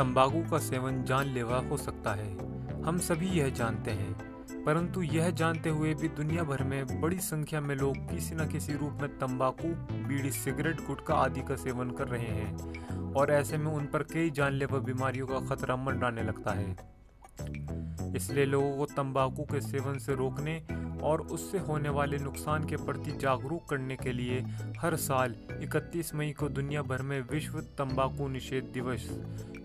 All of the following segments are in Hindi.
तंबाकू का सेवन जानलेवा हो सकता है। हम सभी यह जानते हैं। परंतु यह जानते हुए भी दुनिया भर में बड़ी संख्या में लोग किसी न किसी रूप में तंबाकू, बीड़ी, सिगरेट, गुटखा आदि का सेवन कर रहे हैं और ऐसे में उन पर कई जानलेवा बीमारियों का खतरा मंडराने लगता है। इसलिए लोगों को तंबाकू के सेवन से रोकने और उससे होने वाले नुकसान के प्रति जागरूक करने के लिए हर साल 31 मई को दुनिया भर में विश्व तंबाकू निषेध दिवस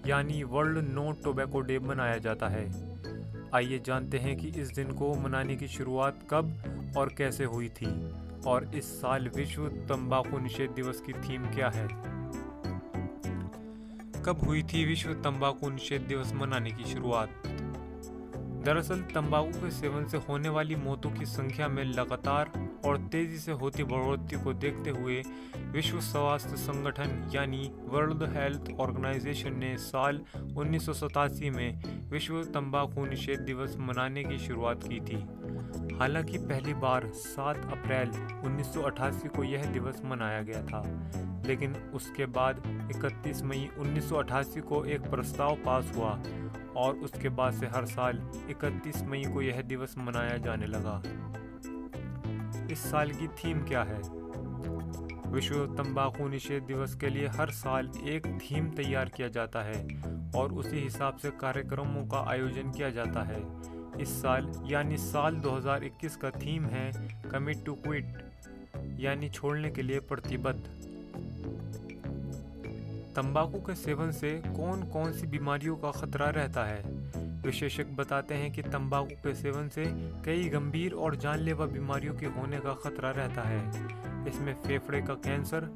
यानी वर्ल्ड नो टोबैको डे मनाया जाता है। आइए जानते हैं कि इस दिन को मनाने की शुरुआत कब और कैसे हुई थी और इस साल विश्व तंबाकू निषेध दिवस की थीम क्या है? कब हुई थी विश्व तंबाकू निषेध दिवस मनाने की शुरुआत? दरअसल तंबाकू के सेवन से होने वाली मौतों की संख्या में लगातार और तेज़ी से होती बढ़ोतरी को देखते हुए विश्व स्वास्थ्य संगठन यानी वर्ल्ड हेल्थ ऑर्गेनाइजेशन ने साल उन्नीस सौ सतासी में विश्व तंबाकू निषेध दिवस मनाने की शुरुआत की थी। हालाँकि पहली बार 7 अप्रैल 1988 को यह दिवस मनाया गया था। लेकिन उसके बाद 31 मई 1988 को एक प्रस्ताव पास हुआ और उसके बाद से हर साल 31 मई को यह दिवस मनाया जाने लगा। इस साल की थीम क्या है? विश्व तंबाकू निषेध दिवस के लिए हर साल एक थीम तैयार किया जाता है और उसी हिसाब से कार्यक्रमों का आयोजन किया जाता है। इस साल, यानी साल 2021 का थीम है कमिट टू क्विट, यानी छोड़ने के लिए प्रतिबद्ध। तंबाकू के सेवन से कौन कौन सी बीमारियों का खतरा रहता है? विशेषज्ञ बताते हैं कि तंबाकू के सेवन से कई गंभीर और जानलेवा बीमारियों के होने का खतरा रहता है। इसमें फेफड़े का कैंसर,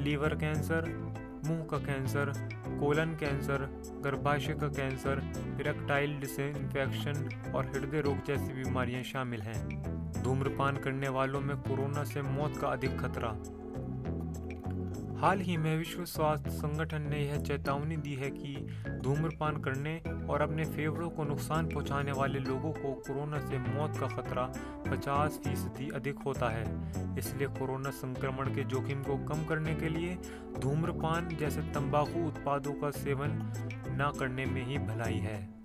लीवर कैंसर, मुँह का कैंसर, कोलन कैंसर, गर्भाशय का कैंसर, इरेक्टाइल डिसइंफेक्शन और हृदय रोग जैसी बीमारियाँ शामिल हैं। धूम्रपान करने वालों में कोरोना से मौत का अधिक खतरा। हाल ही में विश्व स्वास्थ्य संगठन ने यह चेतावनी दी है कि धूम्रपान करने और अपने फेफड़ों को नुकसान पहुँचाने वाले लोगों को कोरोना से मौत का खतरा 50 फ़ीसदी अधिक होता है। इसलिए कोरोना संक्रमण के जोखिम को कम करने के लिए धूम्रपान जैसे तंबाकू उत्पादों का सेवन न करने में ही भलाई है।